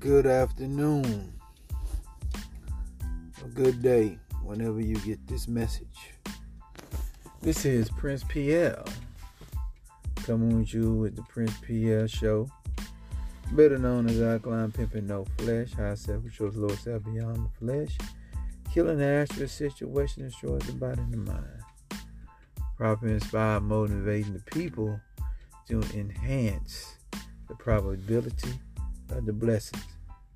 good afternoon, a good day whenever you get this message. This is Prince PL coming with you with the Prince PL show, better known as Alkaline Pimpin' No Flesh, high self control, low self beyond the flesh, killing the astral situation destroys the body and the mind, proper inspire, motivating the people to enhance the probability of the blessings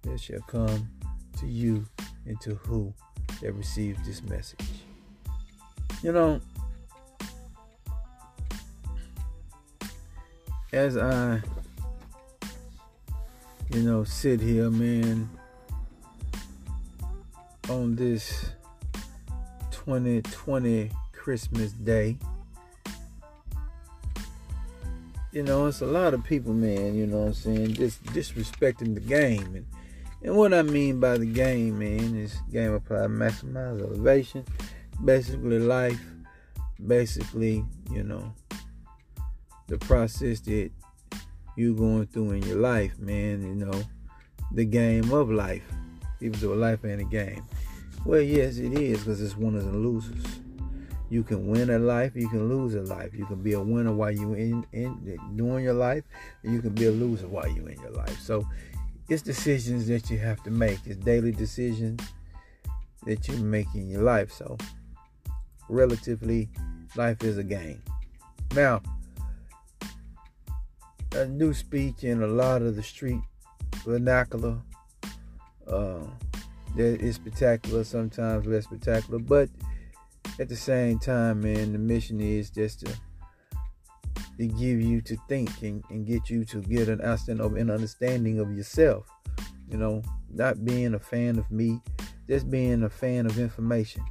that shall come to you and to who that receives this message. You know, as I, you know, sit here, man, on this 2020 Christmas Day, you know, it's a lot of people, man, you know what I'm saying, just disrespecting the game. And, and what I mean by the game, man, is game apply maximize elevation, basically life, basically, you know, the process that you're going through in your life, man, you know, the game of life. Even though life ain't a game. Well, yes, it is, because it's winners and losers. You can win a life, you can lose a life. You can be a winner while you in, in doing your life, and you can be a loser while you in your life. So it's decisions that you have to make. It's daily decisions that you make in your life. So relatively, life is a game. Now, a new speech in a lot of the street vernacular uh, that is spectacular, sometimes less spectacular, but at the same time, man, the mission is just to to give you to think and, and get you to get an understanding of an understanding of yourself. You know, not being a fan of me, just being a fan of information.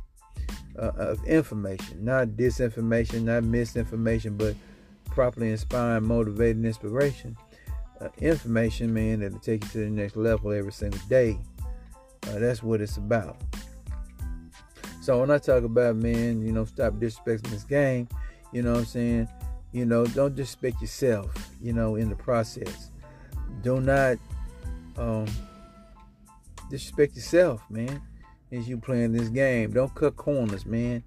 Uh, of information, not disinformation, not misinformation, but properly inspiring, motivating inspiration. Uh, information, man, that'll take you to the next level every single day. Uh, that's what it's about. So when I talk about man, you know, stop disrespecting this game, you know what I'm saying? You know, don't disrespect yourself, you know, in the process. Do not um disrespect yourself, man, as you playing this game. Don't cut corners, man.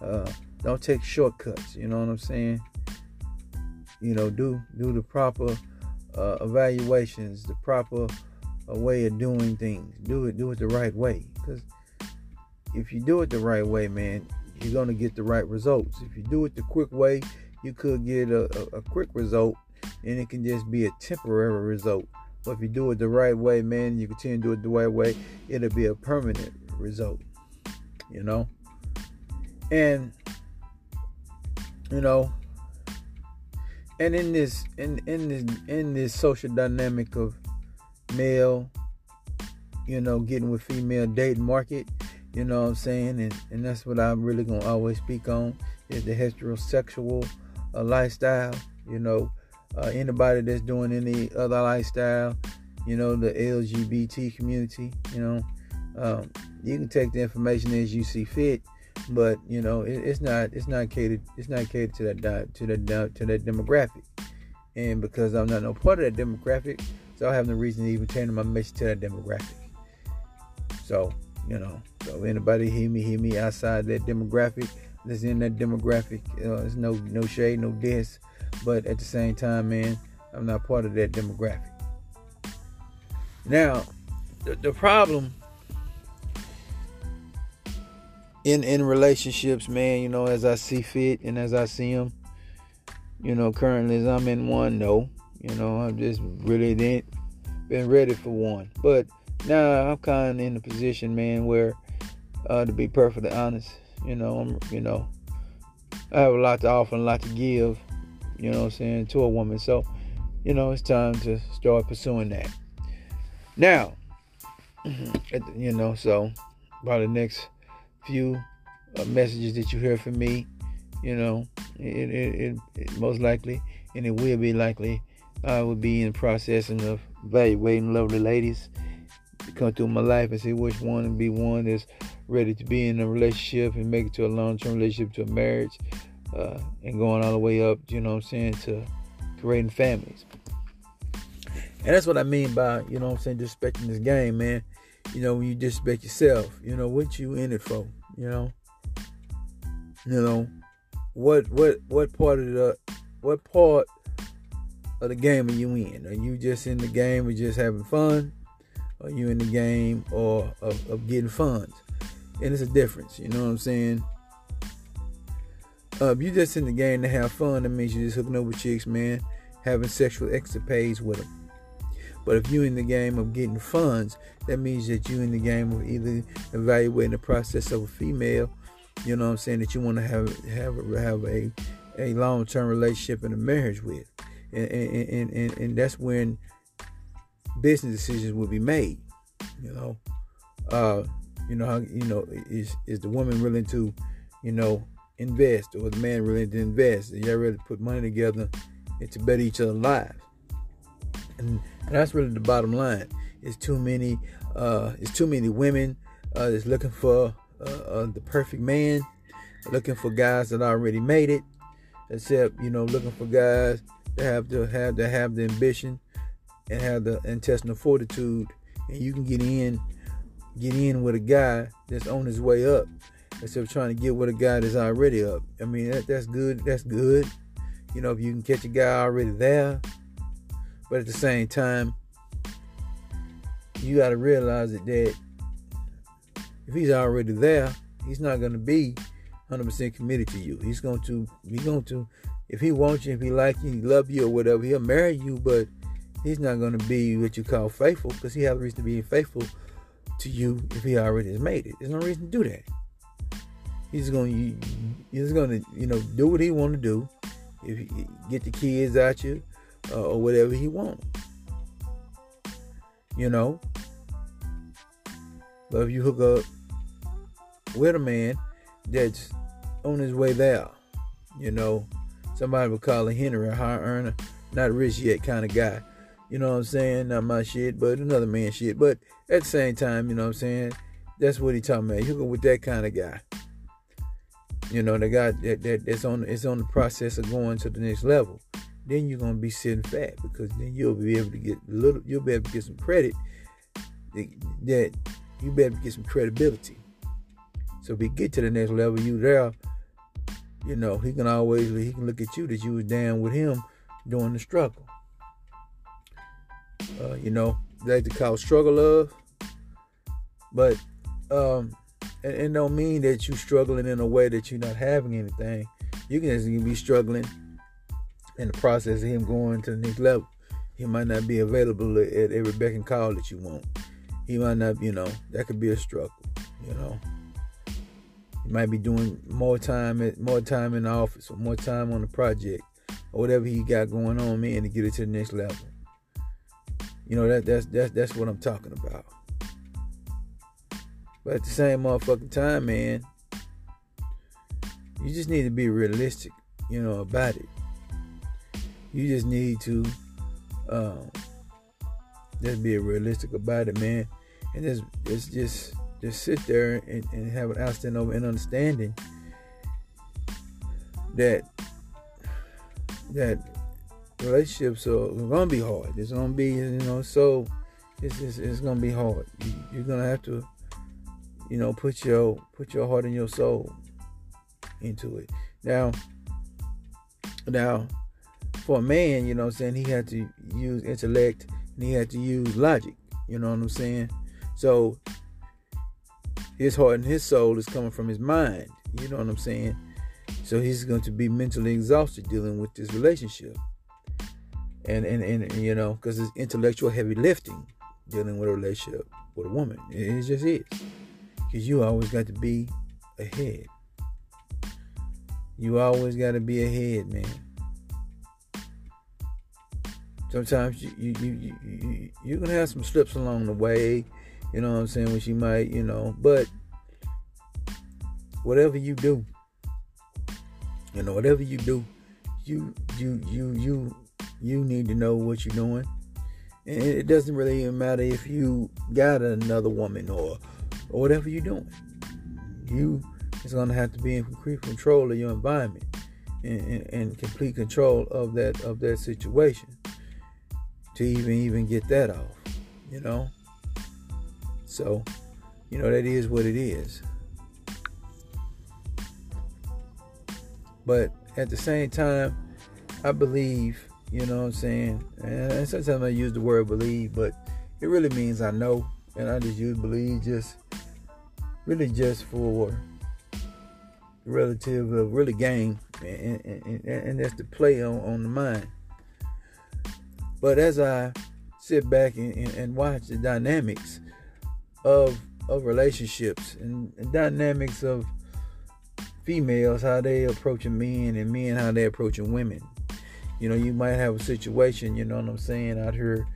Uh don't take shortcuts, you know what I'm saying? You know, do do the proper uh, evaluations, the proper uh, way of doing things. Do it do it the right way because if you do it the right way, man, you're gonna get the right results. If you do it the quick way, you could get a, a, a quick result, and it can just be a temporary result. But if you do it the right way, man, you continue to do it the right way, it'll be a permanent result. You know, and you know, and in this in in this in this social dynamic of male, you know, getting with female dating market you know what I'm saying? And, and that's what I'm really to always speak on is the heterosexual uh, lifestyle. You know, uh, anybody that's doing any other lifestyle, you know, the LGBT community, you know, um, you can take the information as you see fit, but you know, it, it's not it's not catered it's not catered to that to that to that demographic. And because I'm not no part of that demographic, so I have no reason to even turn my message to that demographic. So you know, so anybody hear me, hear me outside that demographic, that's in that demographic. Uh, there's no no shade, no diss, but at the same time, man, I'm not part of that demographic. Now, the, the problem in in relationships, man, you know, as I see fit and as I see them, you know, currently as I'm in one, no, you know, I'm just really didn't been ready for one, but now I'm kind of in a position, man, where uh, to be perfectly honest, you know, I'm, you know, I have a lot to offer and a lot to give, you know what I'm saying, to a woman. So, you know, it's time to start pursuing that. Now, you know, so by the next few uh, messages that you hear from me, you know, it, it, it, it, most likely, and it will be likely, I will be in the processing of evaluating lovely ladies to come through my life and see which one and be one that's ready to be in a relationship and make it to a long-term relationship to a marriage uh, and going all the way up you know what i'm saying to creating families And that's what I mean by, you know what I'm saying, disrespecting this game, man. You know, when you disrespect yourself, you know, what you in it for, you know? You know, what what what part of the what part of the game are you in? Are you just in the game of just having fun? Are you in the game or of, of getting funds? And it's a difference, you know what I'm saying? Uh, you just in the game to have fun, that means you're just hooking up with chicks, man, having sexual escapades with them. But if you're in the game of getting funds, that means that you're in the game of either evaluating the process of a female, you know what I'm saying, that you want to have have have a a long term relationship and a marriage with, and and, and and that's when business decisions will be made. You know, uh, you know how you know is is the woman willing to, you know, invest or the man willing to invest? Y'all really put money together and to better each other's lives. And, and that's really the bottom line. It's too many. Uh, it's too many women uh, that's looking for uh, uh, the perfect man, looking for guys that already made it. Except you know, looking for guys that have to have to have the ambition and have the intestinal fortitude, and you can get in, get in with a guy that's on his way up, instead of trying to get with a guy that's already up. I mean, that, that's good. That's good. You know, if you can catch a guy already there, but at the same time, you got to realize that, that if he's already there, he's not going to be 100% committed to you. He's going to, he's going to, if he wants you, if he like you, he love you or whatever, he'll marry you, but he's not going to be what you call faithful because he has a reason to be faithful to you if he already has made it. There's no reason to do that. He's to, he's to, you know, do what he want to do. If he get the kids out you, uh, or whatever he want, You know? But if you hook up with a man that's on his way there, you know, somebody would call a HENRY a high earner, not rich yet kind of guy. You know what I'm saying? Not my shit, but another man's shit. But at the same time, you know what I'm saying? That's what he talking about. You up with that kind of guy. You know, the guy that, that that's on it's on the process of going to the next level then you're gonna be sitting fat because then you'll be able to get a little you'll be able to get some credit that you better get some credibility. So if we get to the next level, you there, you know, he can always he can look at you that you was down with him during the struggle. Uh, you know, they to call struggle love. But um and it don't mean that you're struggling in a way that you're not having anything. You can just be struggling in the process of him going to the next level. He might not be available at every beck and call that you want. He might not, you know, that could be a struggle, you know. He might be doing more time at more time in the office or more time on the project or whatever he got going on, man, to get it to the next level. You know, that that's that's that's what I'm talking about. But at the same motherfucking time, man, you just need to be realistic, you know, about it. You just need to um, just be realistic about it, man, and just just just just sit there and, and have an outstanding over and understanding that that relationships are gonna be hard. It's gonna be you know so it's it's, it's gonna be hard. You, you're gonna have to you know put your put your heart and your soul into it. Now now for a man, you know what I'm saying, he had to use intellect and he had to use logic. You know what I'm saying? So his heart and his soul is coming from his mind. You know what I'm saying? So he's going to be mentally exhausted dealing with this relationship. And and, and you know, because it's intellectual heavy lifting dealing with a relationship with a woman. It just is. Because you always got to be ahead. You always got to be ahead, man sometimes you you you, you you're gonna have some slips along the way you know what i'm saying which you might you know but whatever you do you know whatever you do you you you you you need to know what you're doing and it doesn't really even matter if you got another woman or or whatever you're doing you is going to have to be in complete control of your environment and, and, and complete control of that of that situation to even even get that off, you know. So, you know that is what it is. But at the same time, I believe, you know what I'm saying? And sometimes I use the word believe, but it really means I know. And I just use believe just really just for relative of really game and, and, and, that's the play on, on the mind. But as I sit back and, and watch the dynamics of of relationships and, and dynamics of females, how they approaching men and men how they approaching women. You know, you might have a situation, you know what I'm saying, out here,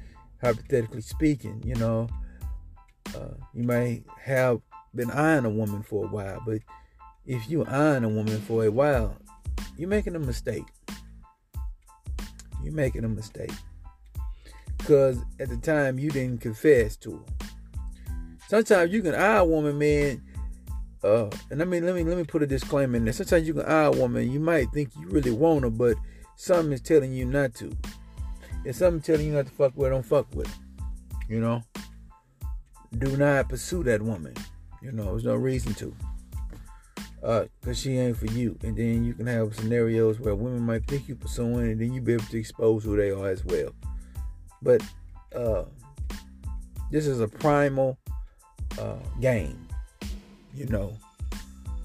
hypothetically speaking, you know, uh, you might have been eyeing a woman for a while, but if you eyeing a woman for a while, you're making a mistake. You're making a mistake. Because at the time you didn't confess to her. Sometimes you can eye a woman, man, uh, and I mean, let me let me put a disclaimer in there. Sometimes you can eye a woman, you might think you really want her, but something is telling you not to. If something telling you not to fuck with don't fuck with. You know? Do not pursue that woman. You know, there's no reason to. Uh, cause she ain't for you. And then you can have scenarios where women might think you pursuing, and then you be able to expose who they are as well. But uh, this is a primal uh, game you know,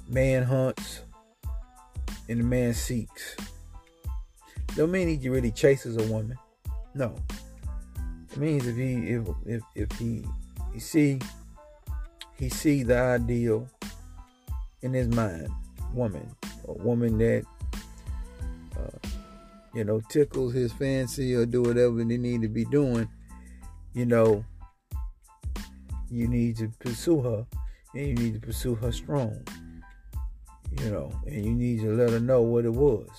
man hunts and the man seeks. Don't mean he really chases a woman. No. It means if he if if, if he he see he see the ideal in his mind, woman, a woman that uh, you know tickles his fancy or do whatever they need to be doing, you know, you need to pursue her and you need to pursue her strong. You know, and you need to let her know what it was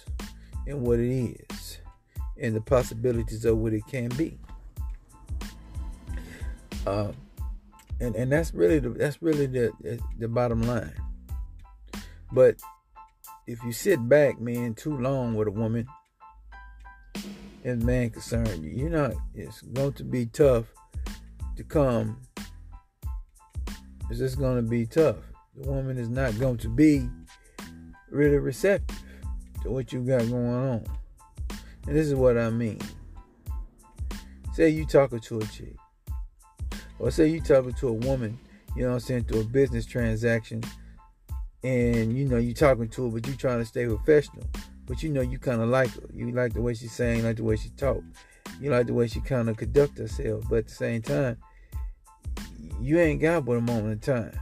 and what it is and the possibilities of what it can be. Uh, and and that's really the that's really the the bottom line. But if you sit back, man, too long with a woman, and man concerned, you're not. It's going to be tough to come it's just going to be tough. The woman is not going to be really receptive to what you got going on. And this is what I mean. Say you talking to a chick, or say you talking to a woman, you know what I'm saying, through a business transaction, and you know you talking to her, but you trying to stay professional. But you know you kind of like her. You like the way she's saying, like the way she talk. You like the way she kind of conduct herself. But at the same time, you ain't got but a moment of time.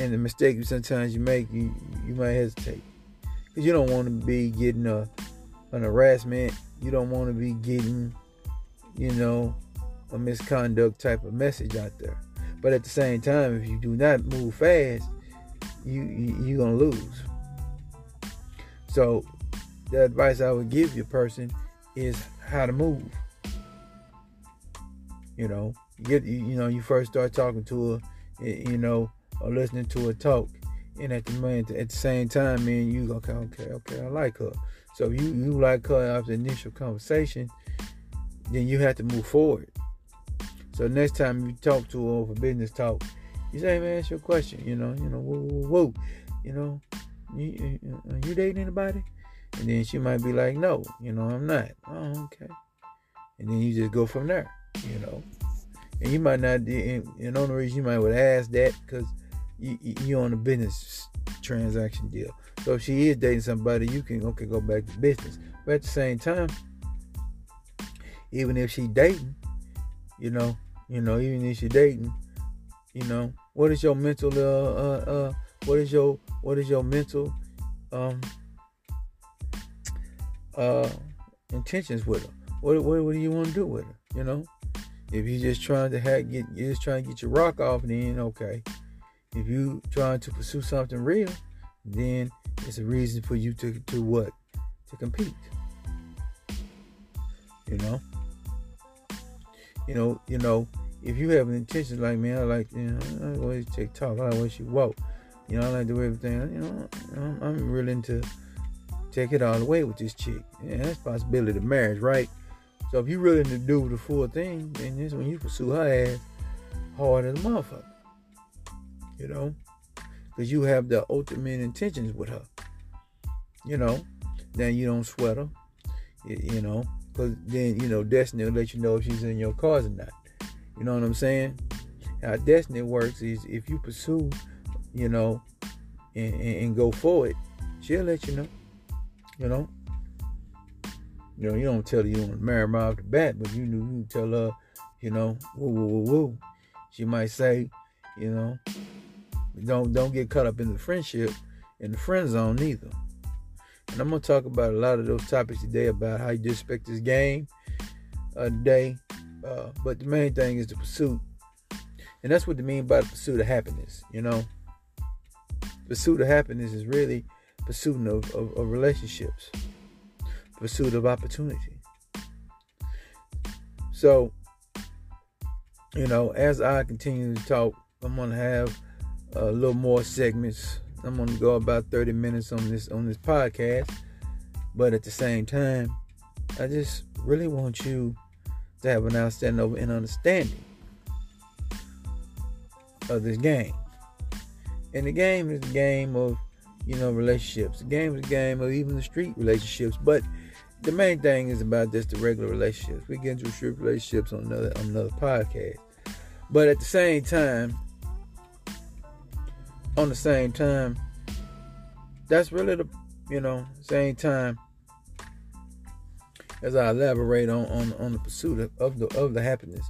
And the mistake sometimes you make, you you might hesitate you don't want to be getting a an harassment. You don't want to be getting, you know, a misconduct type of message out there. But at the same time, if you do not move fast, you, you you're gonna lose. So the advice I would give you person is how to move. You know, you get you know you first start talking to her, you know, or listening to her talk, and at the moment at the same time, man, you okay, okay, okay, I like her. So you you like her after initial conversation, then you have to move forward. So next time you talk to her over business talk, you say, man, ask your question. You know, you know, whoa, whoa, whoa. You know, you, you, uh, you dating anybody? And then she might be like, no, you know, I'm not. Oh, okay. And then you just go from there, you know. And you might not, and, and the only reason you might would ask that because you, you on a business transaction deal. So if she is dating somebody, you can okay go back to business. But at the same time, even if she dating, you know, you know, even if she dating, you know, what is your mental uh uh, uh what is your what is your mental um uh intentions with her? What what, what do you want to do with her? You know? If you're just trying to have, get, you're just trying to get your rock off, then okay. If you trying to pursue something real, then it's a reason for you to to what? To compete. You know. You know. You know. If you have an intention like me, I like you know, I way she talk, I like the way she walk. You know, I like the way everything. You know, I'm, I'm really into take it all the way with this chick. Yeah, that's possibility of marriage, right? So if you're willing to do the full thing, then this when you pursue her ass hard as a motherfucker. You know? Because you have the ultimate intentions with her. You know? Then you don't sweat her. You, know? Because then, you know, Destiny will let you know if she's in your cars or not. You know what I'm saying? How Destiny works is if you pursue, you know, and, and, and go forward, she'll let you know. You know? You know, you don't tell her you want to marry her off the bat, but you knew you tell her, you know, woo woo woo woo. She might say, you know, don't don't get caught up in the friendship in the friend zone neither. And I'm gonna talk about a lot of those topics today about how you disrespect this game uh, today. Uh, but the main thing is the pursuit, and that's what they mean by the pursuit of happiness. You know, pursuit of happiness is really pursuit of, of, of relationships pursuit of opportunity. So, you know, as I continue to talk, I'm gonna have a little more segments. I'm gonna go about 30 minutes on this on this podcast, but at the same time, I just really want you to have an outstanding and understanding of this game. And the game is a game of, you know, relationships. The game is a game of even the street relationships, but the main thing is about just the regular relationships. We get into street relationships on another on another podcast. But at the same time, on the same time, that's really the you know, same time as I elaborate on on, on the pursuit of, of the of the happiness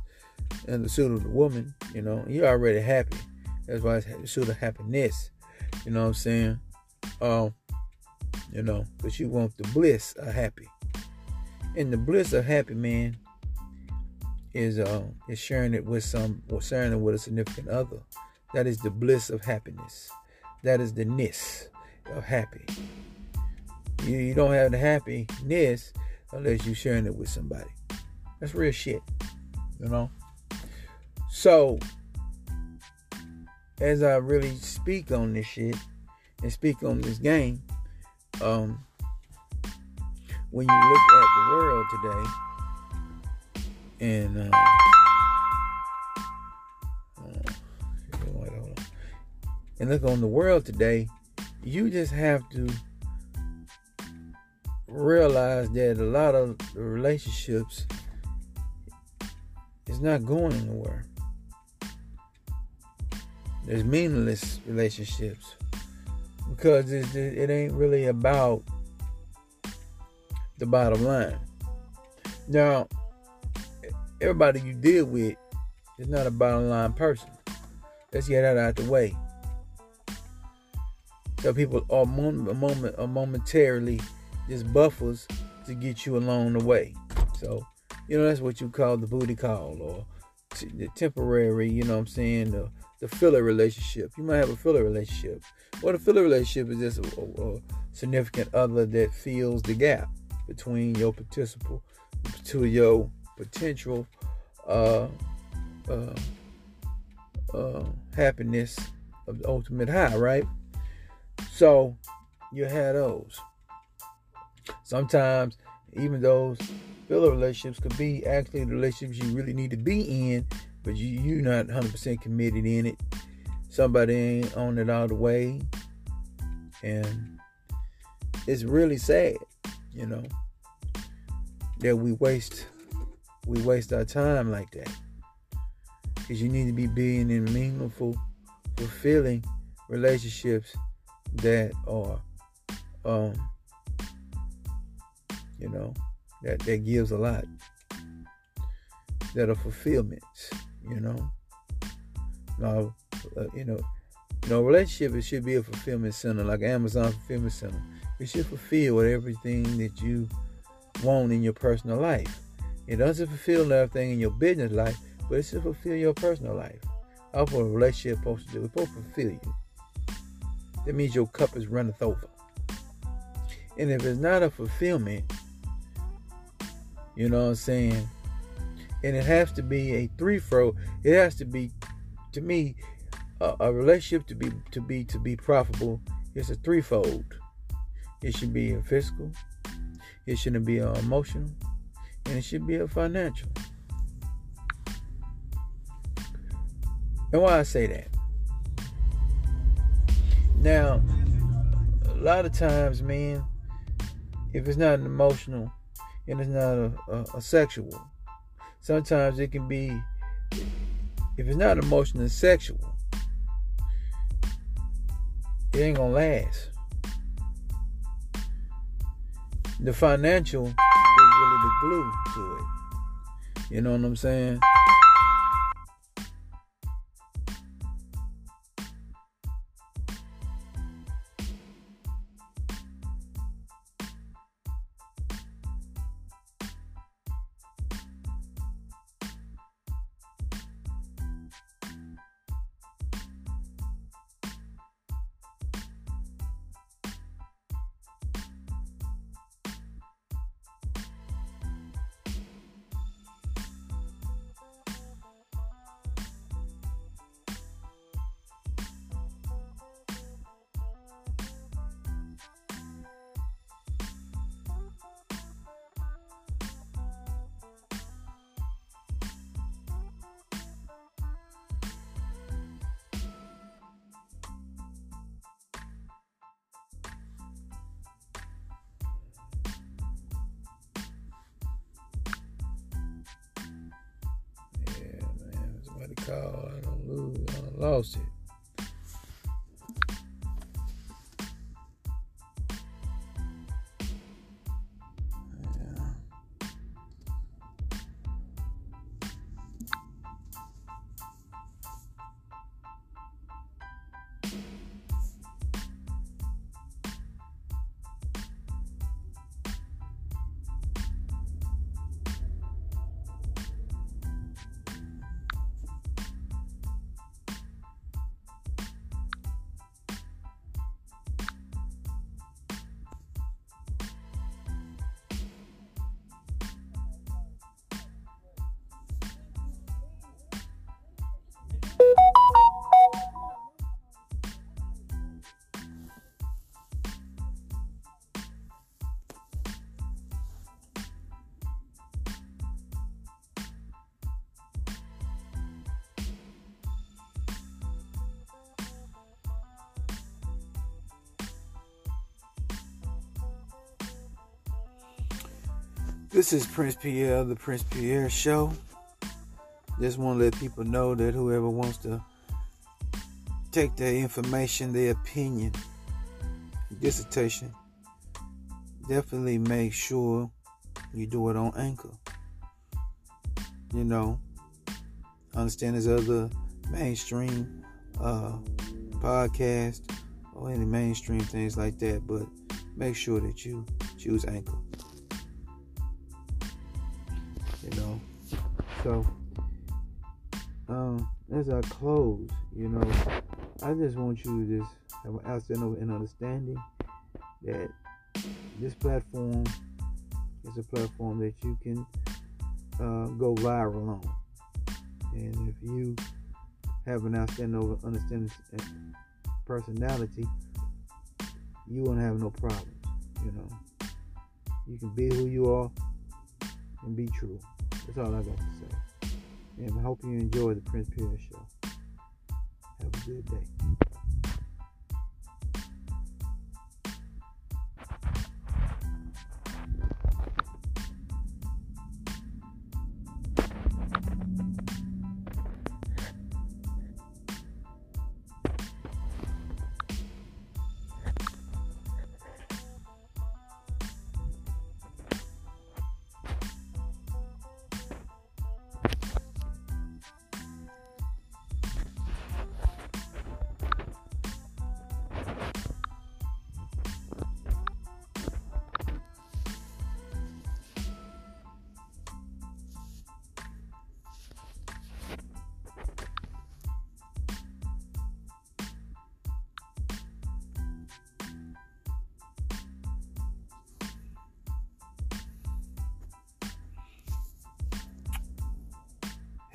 and the pursuit of the woman, you know, you're already happy. That's why it's pursuit of happiness. You know what I'm saying? Um, you know, because you want the bliss of happy. And the bliss of happy man is uh is sharing it with some or sharing it with a significant other. That is the bliss of happiness. That is the ness of happy. You, you don't have the happiness unless you're sharing it with somebody. That's real shit. You know? So as I really speak on this shit and speak on this game, um, when you look at the world today, and uh, and look on the world today, you just have to realize that a lot of relationships is not going anywhere. There's meaningless relationships because it, it ain't really about the bottom line. Now, everybody you deal with is not a bottom line person. Let's get that out of the way. People are moment, moment, momentarily just buffers to get you along the way. So, you know, that's what you call the booty call or t- the temporary, you know what I'm saying, the, the filler relationship. You might have a filler relationship. Well, the filler relationship is just a, a, a significant other that fills the gap between your participant to your potential uh, uh, uh, happiness of the ultimate high, right? So you have those. Sometimes even those filler relationships could be actually the relationships you really need to be in, but you you're not 100% committed in it. Somebody ain't on it all the way, and it's really sad you know, that we waste we waste our time like that. Because you need to be being in meaningful, fulfilling relationships that are um you know that that gives a lot that are fulfillments you know now uh, you know you know relationship it should be a fulfillment center like amazon fulfillment center it should fulfill everything that you want in your personal life. It doesn't fulfill everything in your business life, but it should fulfill your personal life. That's what a relationship supposed to do. It's supposed to fulfill you. That means your cup is runneth over. And if it's not a fulfillment, you know what I'm saying? And it has to be a threefold. It has to be, to me, a, a relationship to be to be to be profitable. It's a threefold. It should be a physical. It shouldn't be emotional. and it should be a financial. And why I say that? Now, a lot of times, man, if it's not an emotional and it's not a, a, a sexual, sometimes it can be, if it's not emotional and sexual, it ain't gonna last. The financial is really the glue to it. You know what I'm saying? Call. I don't lose. I lost it. This is Prince Pierre, of the Prince Pierre Show. Just want to let people know that whoever wants to take their information, their opinion, dissertation, definitely make sure you do it on Anchor. You know, understand there's other mainstream uh, podcast or any mainstream things like that, but make sure that you choose Anchor. So, um, as I close, you know, I just want you to just have an outstanding and understanding that this platform is a platform that you can uh, go viral on. And if you have an outstanding understanding personality, you won't have no problems. You know, you can be who you are and be true. That's all I got to say. And I hope you enjoy the Prince Pierre Show. Have a good day.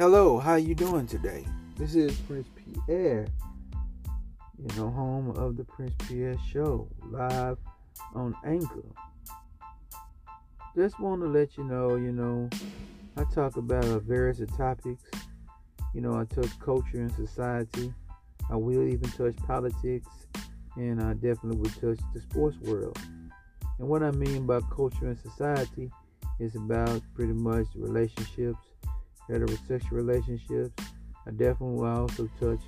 Hello, how you doing today? This is Prince Pierre, you know, home of the Prince Pierre Show, live on Anchor. just want to let you know, you know, I talk about various topics. You know, I touch culture and society. I will even touch politics, and I definitely will touch the sports world. And what I mean by culture and society is about pretty much relationships, heterosexual relationships. I definitely will also touch,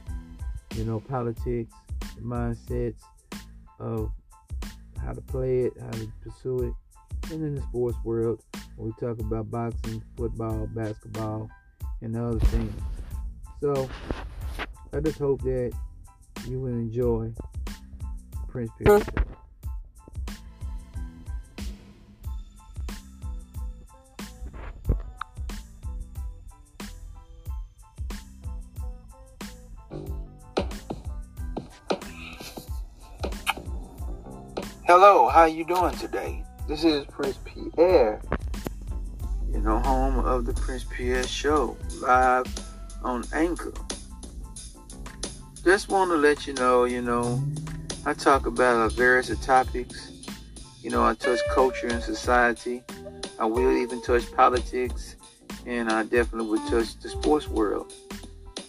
you know, politics, the mindsets of how to play it, how to pursue it, and in the sports world, we talk about boxing, football, basketball, and other things. So I just hope that you will enjoy Prince Pierre's. Hello, how you doing today? This is Prince Pierre, you know, home of the Prince Pierre Show, live on Anchor. Just want to let you know, you know, I talk about various topics. You know, I touch culture and society. I will even touch politics, and I definitely will touch the sports world.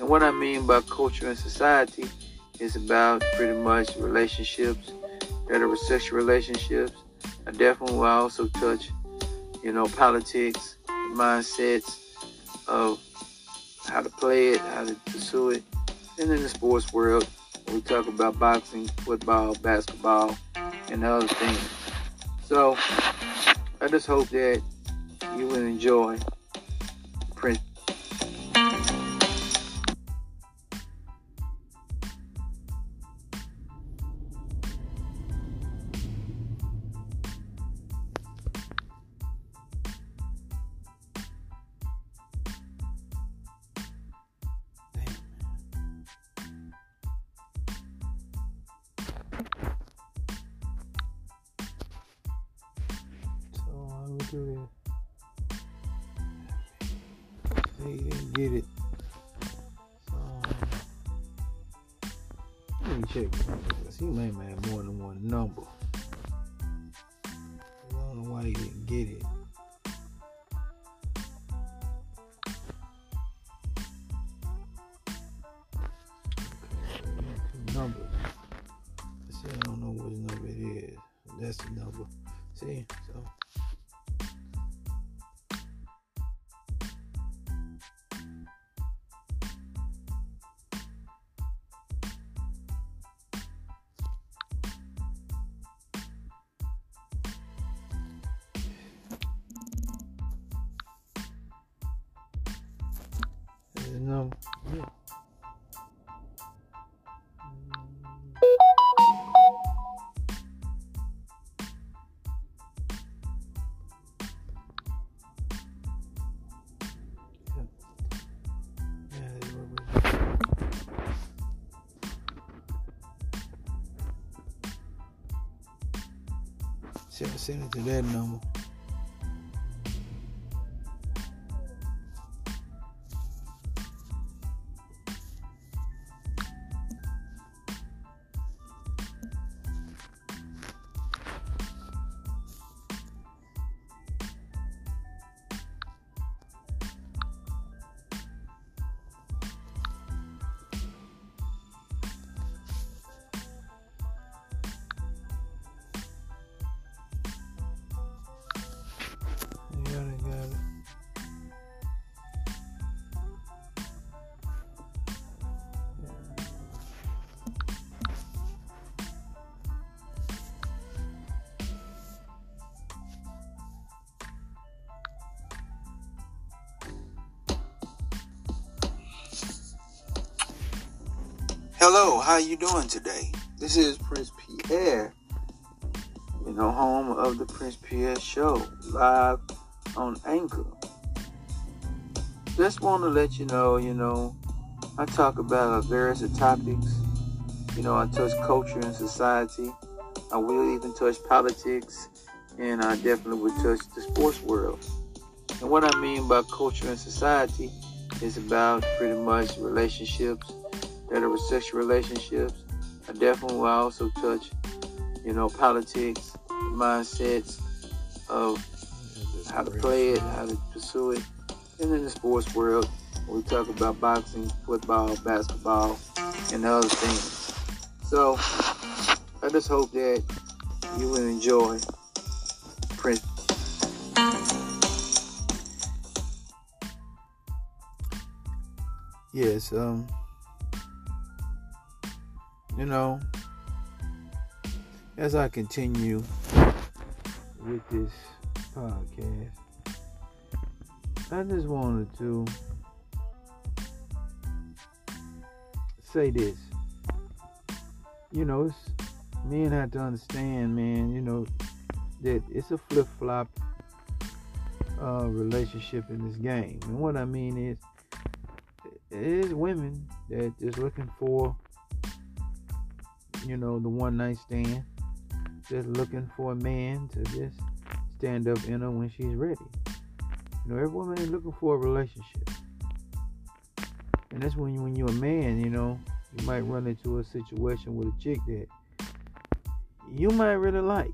And what I mean by culture and society is about pretty much relationships, heterosexual relationships, I definitely will also touch, you know, politics, mindsets of how to play it, how to pursue it. And in the sports world, we talk about boxing, football, basketball, and other things. So I just hope that you will enjoy no. Yeah. Send it to that Hello, how you doing today? This is Prince Pierre, you know, home of the Prince Pierre Show, live on Anchor. Just want to let you know, you know, I talk about various topics. You know, I touch culture and society. I will even touch politics, and I definitely will touch the sports world. And what I mean by culture and society is about pretty much relationships heterosexual relationships. I definitely will also touch, you know, politics, mindsets of how to play it, how to pursue it. And in the sports world, we talk about boxing, football, basketball, and other things. So I just hope that you will enjoy Prince. Yes, um, you know, as I continue with this podcast, I just wanted to say this. You know, men have to understand, man, you know, that it's a flip flop uh, relationship in this game. And what I mean is, it is women that is looking for, you know, the one night stand. Just looking for a man to just stand up in her when she's ready. You know, every woman is looking for a relationship. And that's when you, when you're a man, you know, you might run into a situation with a chick that you might really like,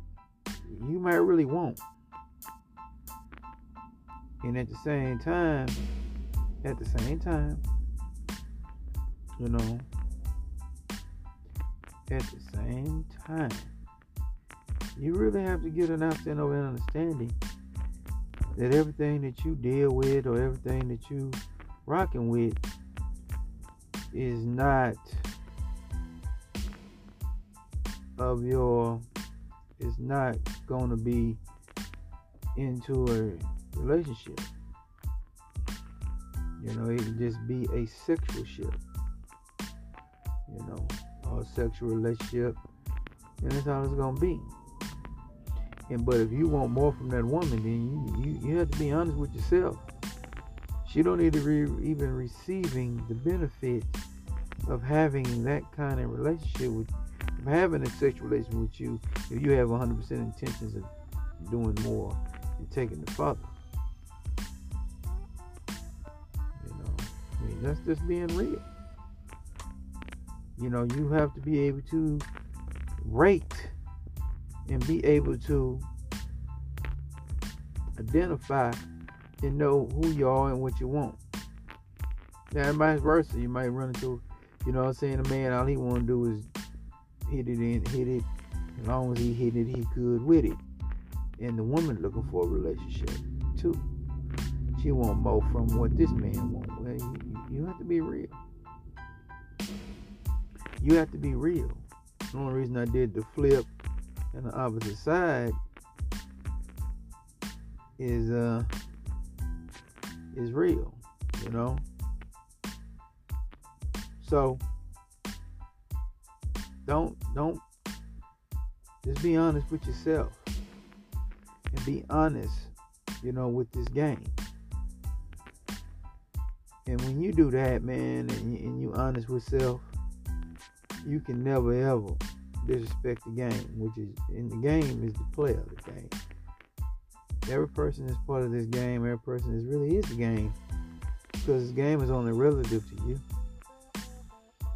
you might really want. And at the same time, at the same time, you know, at the same time, you really have to get an an understanding that everything that you deal with or everything that you rocking with is not of your is not going to be into a relationship. You know, it can just be a sexual ship. You know, or sexual relationship, and that's all it's gonna be. And but if you want more from that woman, then you you, you have to be honest with yourself. She don't need to be even receiving the benefits of having that kind of relationship with having a sexual relationship with you if you have 100% intentions of doing more and taking the father. You know, I mean, that's just being real. You know, you have to be able to rate and be able to identify and know who you are and what you want. Now, vice versa, you might run into, you know, what I'm saying a man all he want to do is hit it and hit it. As long as he hit it, he good with it. And the woman looking for a relationship too. She want more from what this man want. Well, you, you have to be real. You have to be real. The only reason I did the flip and the opposite side is uh is real, you know. So don't don't just be honest with yourself and be honest, you know, with this game. And when you do that, man, and, you, honest with self, you can never ever disrespect the game, which is in the game is the play of the game. Every person is part of this game. Every person is really is the game because this game is only relative to you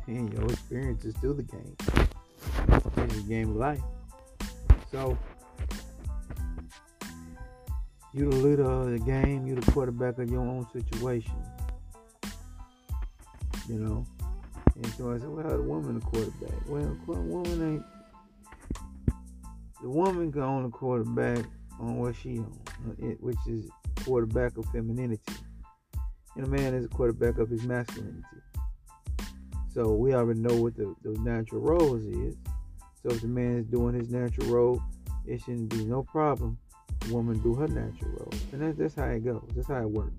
and your experiences through the game. It's a game of life. So you the leader of the game. You the quarterback of your own situation. You know. And so I said, well, the woman the quarterback. Well, the woman ain't. The woman can own the quarterback on what she on, uh, which is quarterback of femininity. And a man is a quarterback of his masculinity. So we already know what the, the natural roles is. So if the man is doing his natural role, it shouldn't be no problem. The woman do her natural role. And that's, that's how it goes. That's how it works.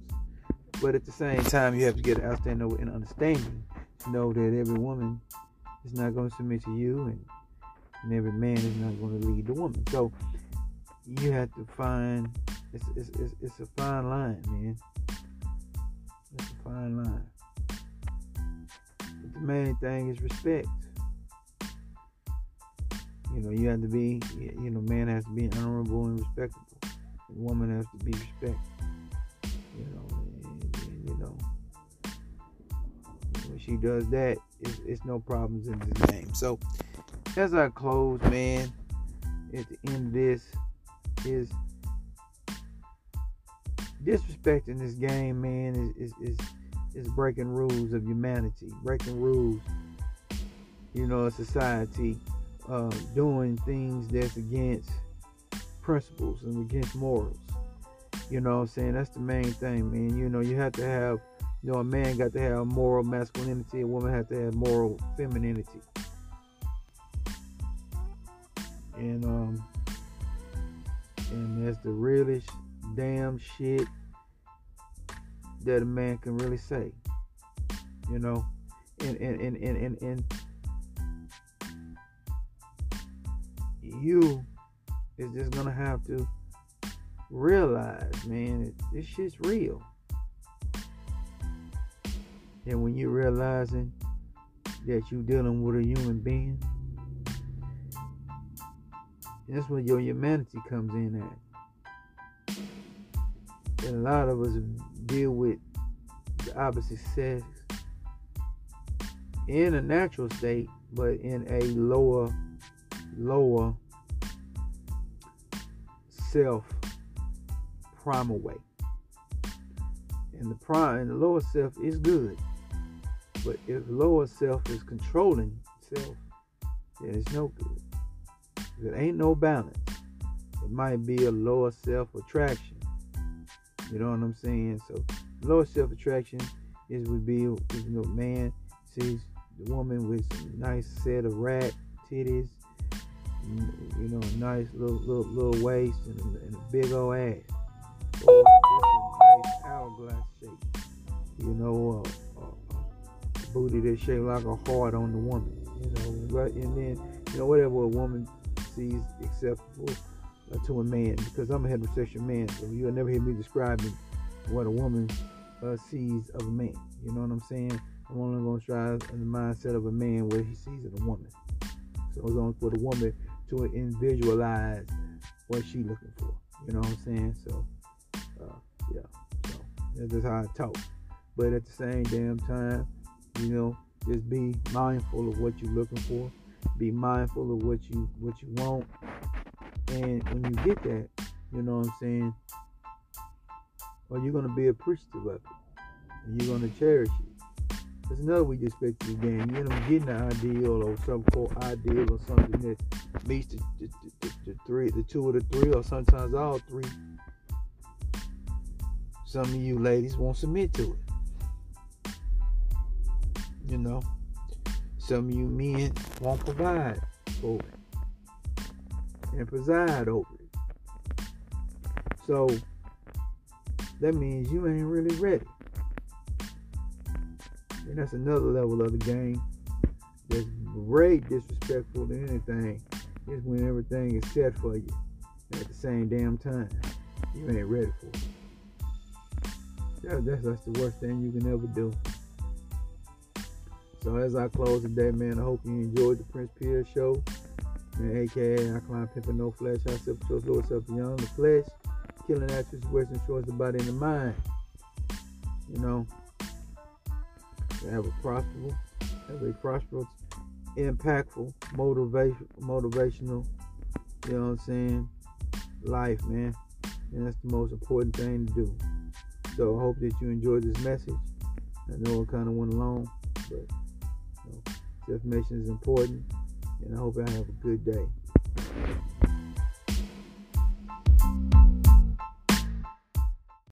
But at the same time, you have to get an outstanding and understanding know that every woman is not going to submit to you and, and every man is not going to lead the woman. So you have to find, it's, it's, it's, it's a fine line, man. It's a fine line But the main thing is respect. You know, you have to be, you know, man has to be honorable and respectable. And woman has to be respected. You know, she does that, it's, it's no problems in this game. So, as I close, man, at the end of this, is disrespecting this game, man, is is is, is breaking rules of humanity, breaking rules, you know, of society, uh, doing things that's against principles and against morals. You know I'm saying? That's the main thing, man. You know, you have to have, you know, a man got to have moral masculinity, a woman has to have moral femininity. And um and that's the realest damn shit that a man can really say. You know? And and and and and, and you is just gonna have to realize, man, this shit's real. And when you're realizing that you're dealing with a human being, that's where your humanity comes in at. And a lot of us deal with the opposite sex in a natural state, but in a lower, lower self primal way. And the prime and the lower self is good. But if lower self is controlling self, then it's no good. If it ain't no balance, it might be a lower self attraction. You know what I'm saying? So lower self attraction is would be you know man sees the woman with some nice set of rat titties, you know, nice little little little waist and a, and a big old ass Or just a nice hourglass shape. You know, uh, booty that shaped like a heart on the woman. You know, right, and then you know whatever a woman sees acceptable uh, to a man, because I'm a heterosexual man, so you'll never hear me describing what a woman uh, sees of a man. You know what I'm saying? I'm only going to try in the mindset of a man what he sees in a woman. So it's on for the woman to individualize what she's looking for. You know what I'm saying? So uh, yeah, so that's just how I talk. But at the same damn time, you know, just be mindful of what you're looking for. Be mindful of what you what you want. And when you get that, you know what I'm saying, well, you're gonna be appreciative of it. And you're gonna cherish it. There's another way you expect to game. You know, getting an ideal or some quote ideal or something that meets the, the, the, the, three, the two or the three, or sometimes all three some of you ladies won't submit to it. You know, some of you men won't provide for it and preside over it. So that means you ain't really ready. And that's another level of the game that's great disrespectful to anything is when everything is set for you at the same damn time. You ain't ready for it. That's, that's the worst thing you can ever do. So as I close today, man, I hope you enjoyed the Prince Pierre show. Man, aka I climb pimping no flesh, I self choice, Lord self beyond the flesh, killing actress, Western choice, the body and the mind. You know, have a prosperous, have a prosperous, impactful, motivation, motivational, you know what I'm saying, life, man. And that's the most important thing to do. So I hope that you enjoyed this message. I know it kind of went long, but know, information is important, and I hope I have a good day.